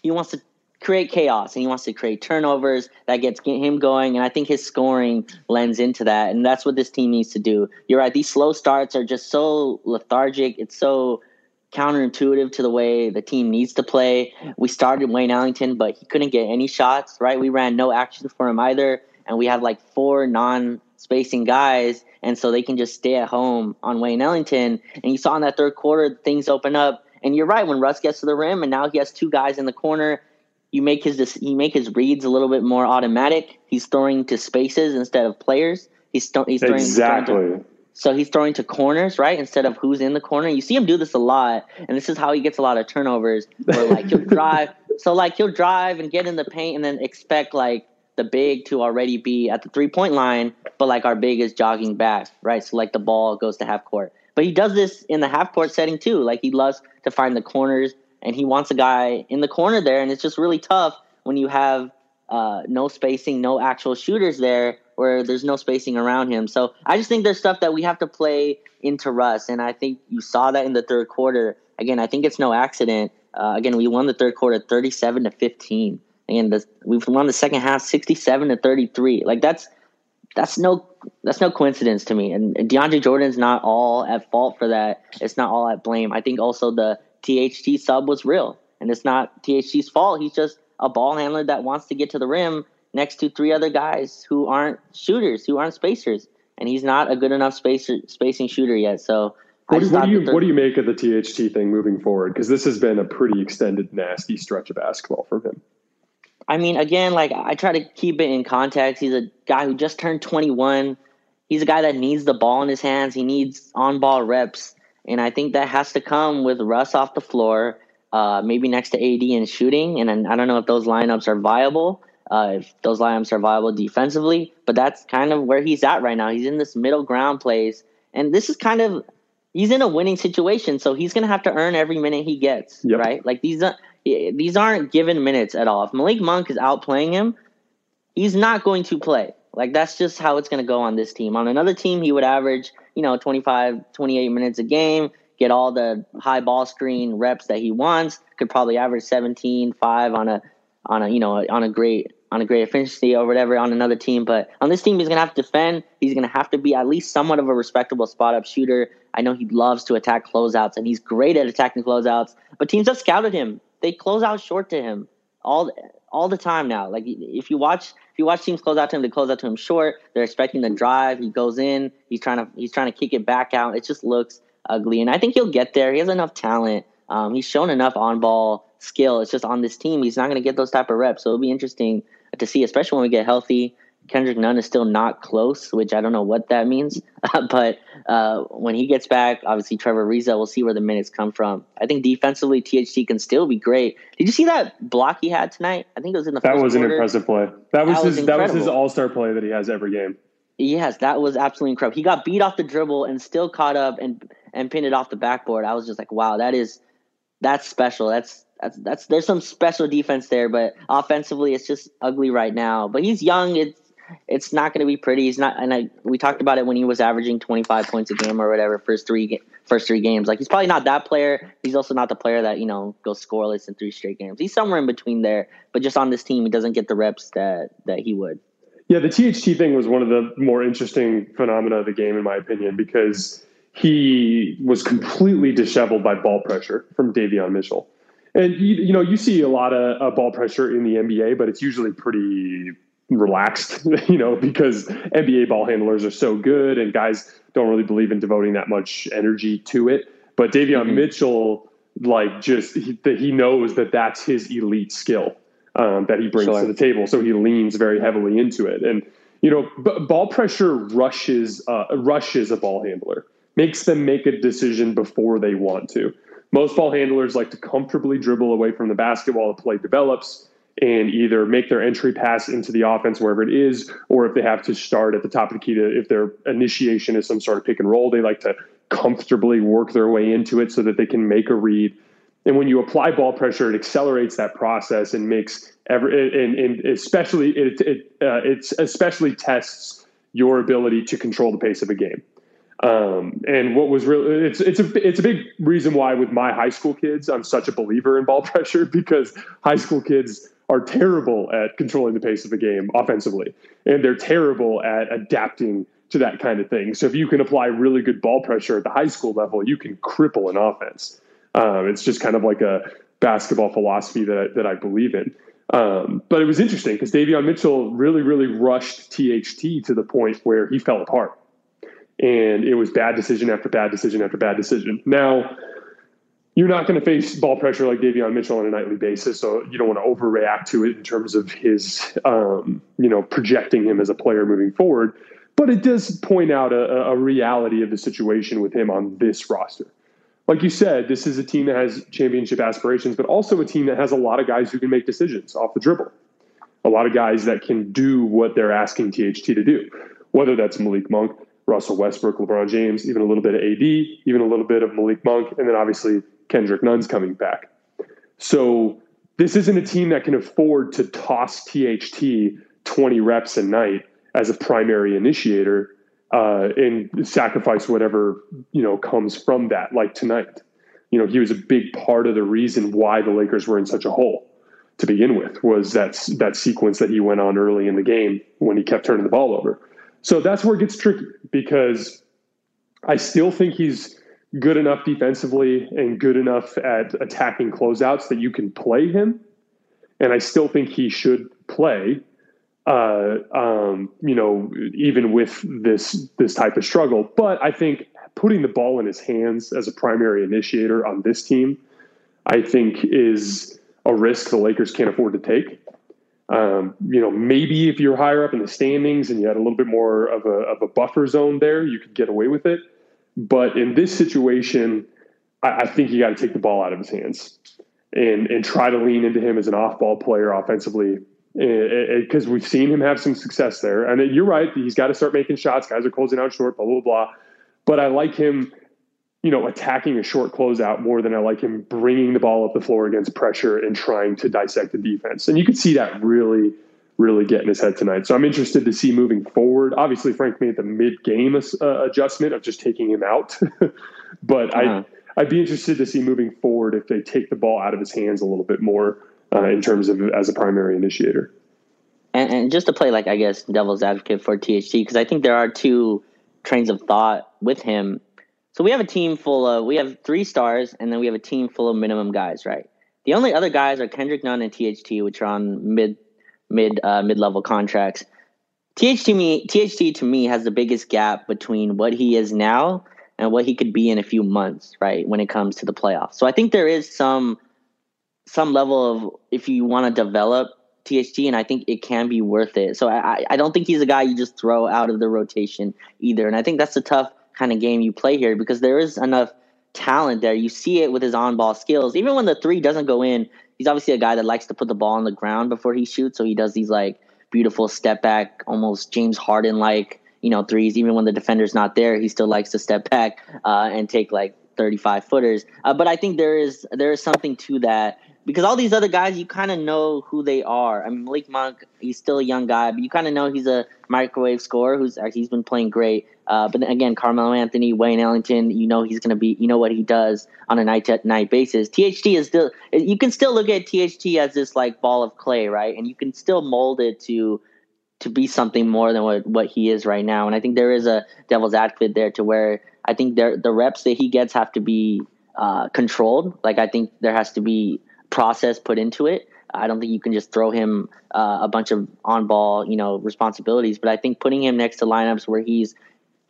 he wants to create chaos and he wants to create turnovers that gets him going and i think his scoring lends into that and that's what this team needs to do. You're right these slow starts are just so lethargic it's so counterintuitive to the way the team needs to play. We started wayne ellington but he couldn't get any shots right? We ran no action for him either and we had like four non spacing guys and so they can just stay at home on wayne ellington and you saw in that third quarter things open up and you're right when russ gets to the rim and now he has two guys in the corner you make his you make his reads a little bit more automatic. He's throwing to spaces instead of players. He's, th- he's throwing exactly. He's throwing to, so he's throwing to corners, right? Instead of who's in the corner. You see him do this a lot, and this is how he gets a lot of turnovers. Where like he'll drive, so like he'll drive and get in the paint, and then expect like the big to already be at the three point line, but like our big is jogging back, right? So like the ball goes to half court. But he does this in the half court setting too. Like he loves to find the corners, and he wants a guy in the corner there, and it's just really tough when you have uh, no spacing, no actual shooters there where there's no spacing around him. So I just think there's stuff that we have to play into Russ, and I think you saw that in the third quarter. Again, I think it's no accident. Uh, again, we won the third quarter 37 to 15. Again, the, we've won the second half 67 to 33. Like that's that's no that's no coincidence to me. And, and DeAndre Jordan's not all at fault for that. It's not all at blame. I think also the THT sub was real, and it's not THT's fault. He's just a ball handler that wants to get to the rim next to three other guys who aren't shooters, who aren't spacers, and he's not a good enough spacer, spacing shooter yet. So. What, what do you what do you make of the THT thing moving forward? Because this has been a pretty extended, nasty stretch of basketball for him. I mean, again, like I try to keep it in context. He's a guy who just turned 21. He's a guy that needs the ball in his hands. He needs on ball reps. And I think that has to come with Russ off the floor, uh, maybe next to AD and shooting. And I don't know if those lineups are viable uh, if those lineups are viable defensively. But that's kind of where he's at right now. He's in this middle ground place, and this is kind of he's in a winning situation, so he's going to have to earn every minute he gets, yep. right? Like these are these aren't given minutes at all. If Malik Monk is outplaying him, he's not going to play. Like that's just how it's going to go on this team. On another team, he would average, you know, 25, 28 minutes a game, get all the high ball screen reps that he wants, could probably average 17, 5 on a on a, you know, on a great on a great efficiency or whatever on another team. But on this team, he's going to have to defend. He's going to have to be at least somewhat of a respectable spot up shooter. I know he loves to attack closeouts, and he's great at attacking closeouts. But teams have scouted him. They close out short to him all all the time now. Like if you watch if you watch teams close out to him, they close out to him short. They're expecting the drive. He goes in. He's trying to he's trying to kick it back out. It just looks ugly. And I think he'll get there. He has enough talent. Um, he's shown enough on ball skill. It's just on this team, he's not going to get those type of reps. So it'll be interesting to see, especially when we get healthy. Kendrick Nunn is still not close, which I don't know what that means. but uh, when he gets back, obviously Trevor Ariza, we'll see where the minutes come from. I think defensively, THT can still be great. Did you see that block he had tonight? I think it was in the that was quarter. an impressive play. That was, that his was that was his all star play that he has every game. Yes, that was absolutely incredible. He got beat off the dribble and still caught up and and pinned it off the backboard. I was just like, wow, that is that's special. That's that's that's there's some special defense there, but offensively it's just ugly right now. But he's young. It's it's not going to be pretty. He's not, and I we talked about it when he was averaging 25 points a game or whatever first three first three games. Like he's probably not that player. He's also not the player that you know goes scoreless in three straight games. He's somewhere in between there. But just on this team, he doesn't get the reps that that he would. Yeah, the THT thing was one of the more interesting phenomena of the game, in my opinion, because he was completely disheveled by ball pressure from Davion Mitchell. And you, you know, you see a lot of uh, ball pressure in the NBA, but it's usually pretty relaxed, you know, because NBA ball handlers are so good and guys don't really believe in devoting that much energy to it. But Davion mm-hmm. Mitchell, like, just he, he, knows that that's his elite skill um, that he brings sure. to the table, so he leans very heavily into it. And you know, b- ball pressure rushes uh, rushes a ball handler, makes them make a decision before they want to. Most ball handlers like to comfortably dribble away from the basketball the play develops and either make their entry pass into the offense wherever it is, or if they have to start at the top of the key to if their initiation is some sort of pick and roll, they like to comfortably work their way into it so that they can make a read. And when you apply ball pressure, it accelerates that process and makes every and, and especially it it uh, it's especially tests your ability to control the pace of a game. Um, and what was really it's it's a it's a big reason why with my high school kids I'm such a believer in ball pressure because high school kids are terrible at controlling the pace of the game offensively and they're terrible at adapting to that kind of thing. So if you can apply really good ball pressure at the high school level, you can cripple an offense. Um, it's just kind of like a basketball philosophy that that I believe in. Um, but it was interesting because Davion Mitchell really, really rushed THT to the point where he fell apart and it was bad decision after bad decision after bad decision. Now, you're not going to face ball pressure like Davion Mitchell on a nightly basis, so you don't want to overreact to it in terms of his, um, you know, projecting him as a player moving forward. But it does point out a, a reality of the situation with him on this roster. Like you said, this is a team that has championship aspirations, but also a team that has a lot of guys who can make decisions off the dribble. A lot of guys that can do what they're asking THT to do, whether that's Malik Monk, Russell Westbrook, LeBron James, even a little bit of AD, even a little bit of Malik Monk, and then obviously Kendrick Nunn's coming back. So this isn't a team that can afford to toss THT 20 reps a night as a primary initiator uh, and sacrifice whatever you know comes from that. Like tonight, you know, he was a big part of the reason why the Lakers were in such a hole to begin with was that that sequence that he went on early in the game when he kept turning the ball over. So that's where it gets tricky because I still think he's good enough defensively and good enough at attacking closeouts that you can play him. And I still think he should play. Uh, um, you know, even with this this type of struggle, but I think putting the ball in his hands as a primary initiator on this team, I think is a risk the Lakers can't afford to take. Um, you know, maybe if you're higher up in the standings and you had a little bit more of a, of a buffer zone there, you could get away with it. But in this situation, I, I think you got to take the ball out of his hands and and try to lean into him as an off-ball player offensively eh, eh, eh, because we've seen him have some success there. And you're right; he's got to start making shots. Guys are closing out short, blah blah blah. But I like him you know, attacking a short closeout more than I like him bringing the ball up the floor against pressure and trying to dissect the defense. And you could see that really, really get in his head tonight. So I'm interested to see moving forward. Obviously, Frank made the mid-game uh, adjustment of just taking him out, but uh-huh. I, I'd be interested to see moving forward if they take the ball out of his hands a little bit more uh, in terms of as a primary initiator. And, and just to play like I guess devil's advocate for THT because I think there are two trains of thought with him so we have a team full of we have three stars, and then we have a team full of minimum guys, right? The only other guys are Kendrick Nunn and THT, which are on mid mid uh, mid level contracts. THT to me, THT to me has the biggest gap between what he is now and what he could be in a few months, right? When it comes to the playoffs. So I think there is some some level of if you want to develop THT, and I think it can be worth it. So I, I don't think he's a guy you just throw out of the rotation either. And I think that's a tough kind of game you play here because there is enough talent there. You see it with his on ball skills. Even when the three doesn't go in, he's obviously a guy that likes to put the ball on the ground before he shoots. So he does these like beautiful step back, almost James Harden like, you know, threes. Even when the defender's not there, he still likes to step back uh, and take like 35 footers. Uh, but I think there is there is something to that because all these other guys, you kind of know who they are. I mean, Malik Monk, he's still a young guy, but you kind of know he's a microwave scorer who's he's been playing great. Uh, but again, Carmelo Anthony, Wayne Ellington, you know he's going to be, you know what he does on a night to night basis. THT is still, you can still look at THT as this like ball of clay, right? And you can still mold it to to be something more than what, what he is right now. And I think there is a devil's advocate there to where I think there the reps that he gets have to be uh, controlled. Like I think there has to be process put into it. I don't think you can just throw him uh, a bunch of on ball, you know, responsibilities. But I think putting him next to lineups where he's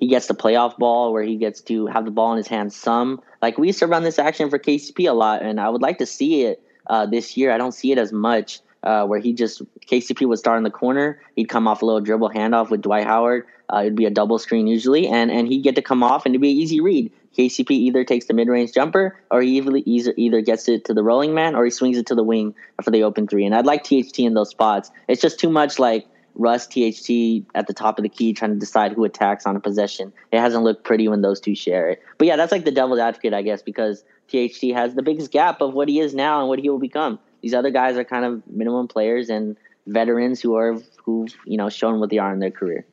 he gets the playoff ball, where he gets to have the ball in his hands. Some like we used to run this action for KCP a lot, and I would like to see it uh, this year. I don't see it as much. Uh, where he just KCP would start in the corner, he'd come off a little dribble handoff with Dwight Howard. Uh, it'd be a double screen usually, and and he'd get to come off and it'd be an easy read. KCP either takes the mid range jumper or he either, either gets it to the rolling man or he swings it to the wing for the open three. And I'd like THT in those spots. It's just too much like Russ THT at the top of the key trying to decide who attacks on a possession. It hasn't looked pretty when those two share it. But yeah, that's like the devil's advocate, I guess, because THT has the biggest gap of what he is now and what he will become. These other guys are kind of minimum players and veterans who are who've you know shown what they are in their career.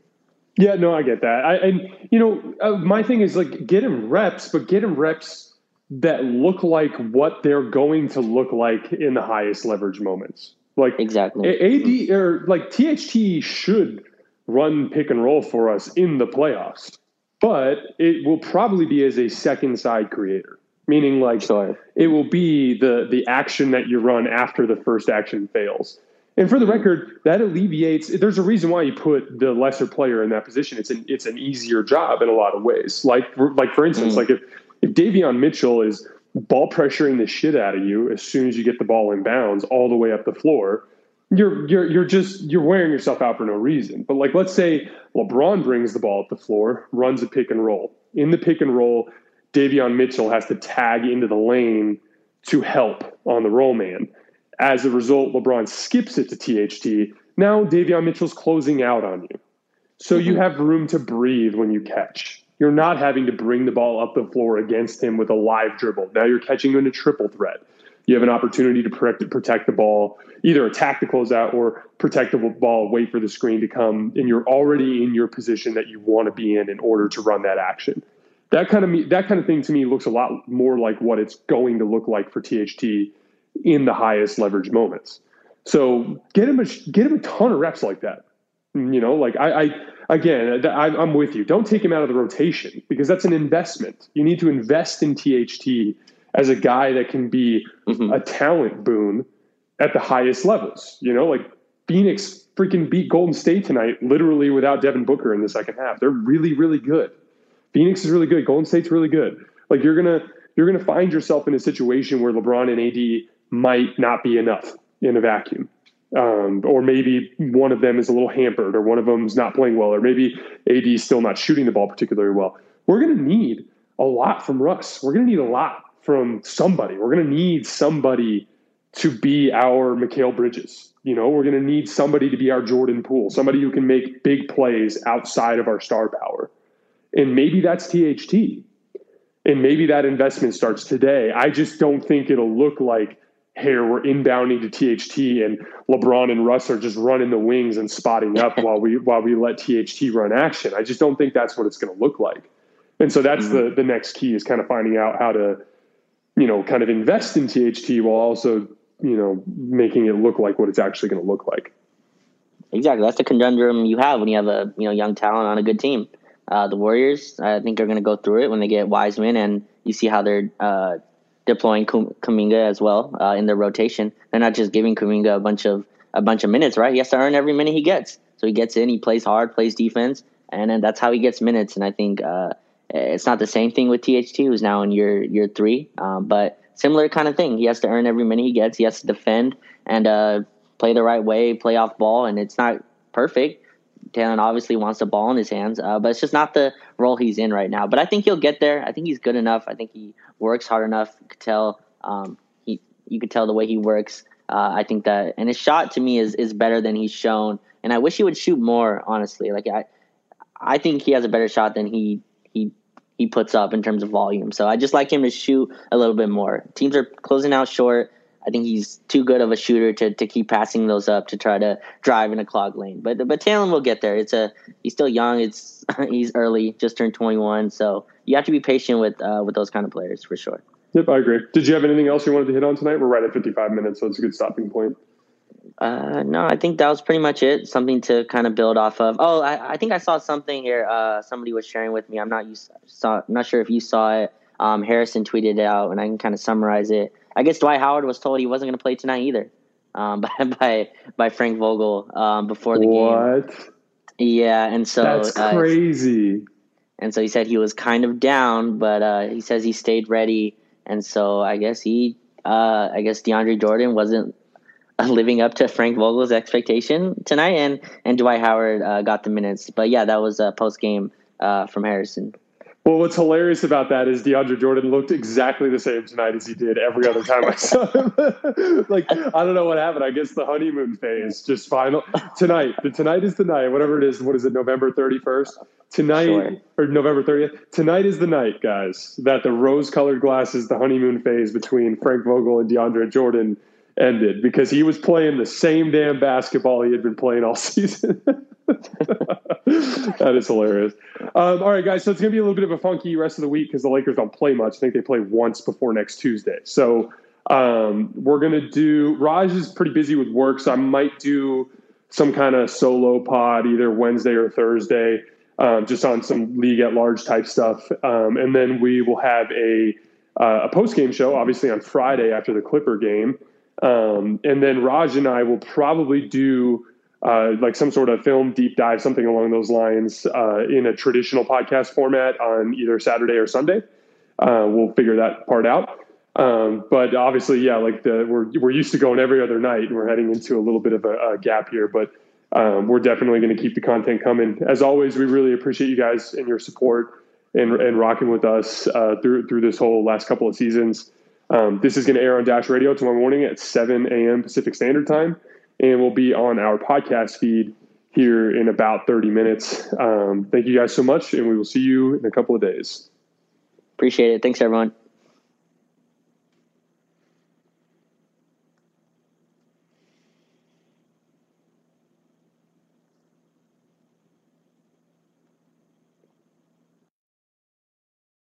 Yeah, no, I get that. I, and you know, uh, my thing is like get him reps, but get him reps that look like what they're going to look like in the highest leverage moments. Like exactly, AD or like THT should run pick and roll for us in the playoffs, but it will probably be as a second side creator. Meaning, like sure. it will be the the action that you run after the first action fails. And for the record, that alleviates. There's a reason why you put the lesser player in that position. It's an it's an easier job in a lot of ways. Like like for instance, mm. like if if Davion Mitchell is ball pressuring the shit out of you as soon as you get the ball in bounds all the way up the floor, you're you're you're just you're wearing yourself out for no reason. But like let's say LeBron brings the ball up the floor, runs a pick and roll. In the pick and roll, Davion Mitchell has to tag into the lane to help on the roll man. As a result, LeBron skips it to THT. Now Davion Mitchell's closing out on you. So mm-hmm. you have room to breathe when you catch. You're not having to bring the ball up the floor against him with a live dribble. Now you're catching in a triple threat. You have an opportunity to protect, protect the ball, either attack the closeout or protect the ball, wait for the screen to come, and you're already in your position that you want to be in in order to run that action. That kind of that kind of thing to me looks a lot more like what it's going to look like for THT in the highest leverage moments. So get him a get him a ton of reps like that. You know, like I, I again, I'm with you. Don't take him out of the rotation because that's an investment. You need to invest in THT as a guy that can be mm-hmm. a talent boon at the highest levels. You know, like Phoenix freaking beat Golden State tonight, literally without Devin Booker in the second half. They're really, really good. Phoenix is really good. Golden State's really good. Like you're gonna you're gonna find yourself in a situation where LeBron and AD might not be enough in a vacuum um, or maybe one of them is a little hampered, or one of them's not playing well, or maybe AD is still not shooting the ball particularly well. We're going to need a lot from Russ. We're going to need a lot from somebody. We're going to need somebody to be our Mikal Bridges. You know, we're going to need somebody to be our Jordan Poole, somebody who can make big plays outside of our star power. And maybe that's THT. And maybe that investment starts today. I just don't think it'll look like here we're inbounding to THT and LeBron and Russ are just running the wings and spotting up while we while we let THT run action. I just don't think that's what it's going to look like. And so that's mm-hmm. the the next key is kind of finding out how to you know kind of invest in THT while also you know making it look like what it's actually going to look like. Exactly. That's the conundrum you have when you have a you know young talent on a good team. Uh, the Warriors, I think, are going to go through it when they get Wiseman, and you see how they're uh, deploying Kuminga as well uh, in their rotation. They're not just giving Kuminga a bunch of a bunch of minutes, right? He has to earn every minute he gets. So he gets in, he plays hard, plays defense, and then that's how he gets minutes. And I think uh, it's not the same thing with THT, who's now in year year three, um, but similar kind of thing. He has to earn every minute he gets. He has to defend and uh, play the right way, play off ball, and it's not perfect. Talen obviously wants the ball in his hands, uh, but it's just not the role he's in right now. But I think he'll get there. I think he's good enough. I think he works hard enough. You could tell um, he you could tell the way he works. Uh, I think that and his shot to me is is better than he's shown. And I wish he would shoot more. Honestly, like I I think he has a better shot than he he he puts up in terms of volume. So I just like him to shoot a little bit more. Teams are closing out short. I think he's too good of a shooter to, to keep passing those up to try to drive in a clogged lane. But but Talen will get there. It's a he's still young. It's he's early, just turned 21. So you have to be patient with uh, with those kind of players for sure. Yep, I agree. Did you have anything else you wanted to hit on tonight? We're right at 55 minutes, so it's a good stopping point. Uh, no, I think that was pretty much it. Something to kind of build off of. Oh, I, I think I saw something here. Uh, somebody was sharing with me. I'm not used, saw, not sure if you saw it. Um, Harrison tweeted it out, and I can kind of summarize it. I guess Dwight Howard was told he wasn't going to play tonight either um, by, by by Frank Vogel um, before the what? game. What? Yeah, and so that's uh, crazy. And so he said he was kind of down, but uh, he says he stayed ready, and so I guess he, uh, I guess DeAndre Jordan wasn't living up to Frank Vogel's expectation tonight, and and Dwight Howard uh, got the minutes. But yeah, that was a post game uh, from Harrison. Well, what's hilarious about that is DeAndre Jordan looked exactly the same tonight as he did every other time I saw him. like I don't know what happened. I guess the honeymoon phase just final tonight. The tonight is the night. Whatever it is. What is it? November thirty first. Tonight sure. or November thirtieth. Tonight is the night, guys. That the rose-colored glasses, the honeymoon phase between Frank Vogel and DeAndre Jordan ended because he was playing the same damn basketball he had been playing all season. that is hilarious. Um, all right, guys. So it's going to be a little bit of a funky rest of the week because the Lakers don't play much. I think they play once before next Tuesday. So um, we're going to do. Raj is pretty busy with work, so I might do some kind of solo pod either Wednesday or Thursday, um, just on some league at large type stuff, um, and then we will have a uh, a post game show, obviously on Friday after the Clipper game, um, and then Raj and I will probably do uh, like some sort of film deep dive, something along those lines, uh, in a traditional podcast format on either Saturday or Sunday. Uh, we'll figure that part out. Um, but obviously, yeah, like the we're we're used to going every other night, and we're heading into a little bit of a, a gap here. But um, we're definitely going to keep the content coming. As always, we really appreciate you guys and your support and and rocking with us uh, through through this whole last couple of seasons. Um, this is going to air on Dash Radio tomorrow morning at 7 a.m. Pacific Standard Time, and will be on our podcast feed here in about 30 minutes. Um, thank you guys so much, and we will see you in a couple of days. Appreciate it. Thanks, everyone.